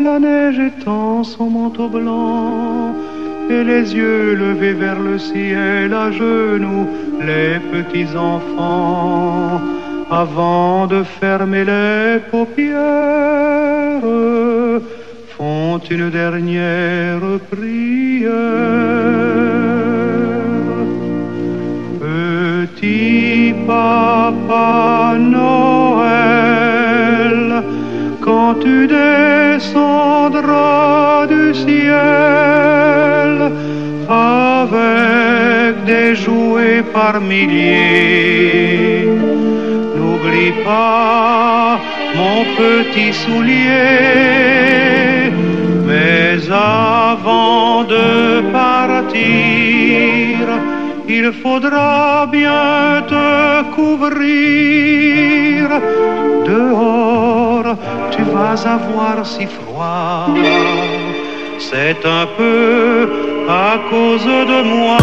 la neige étend son manteau blanc et les yeux levés vers le ciel à genoux, les petits enfants, avant de fermer les paupières, font une dernière prière. Petit papa Noël, tu descendras du ciel avec des jouets par milliers, n'oublie pas mon petit soulier. Mais avant de partir, il faudra bien te couvrir. Dehors, tu vas avoir si froid. C'est un peu à cause de moi.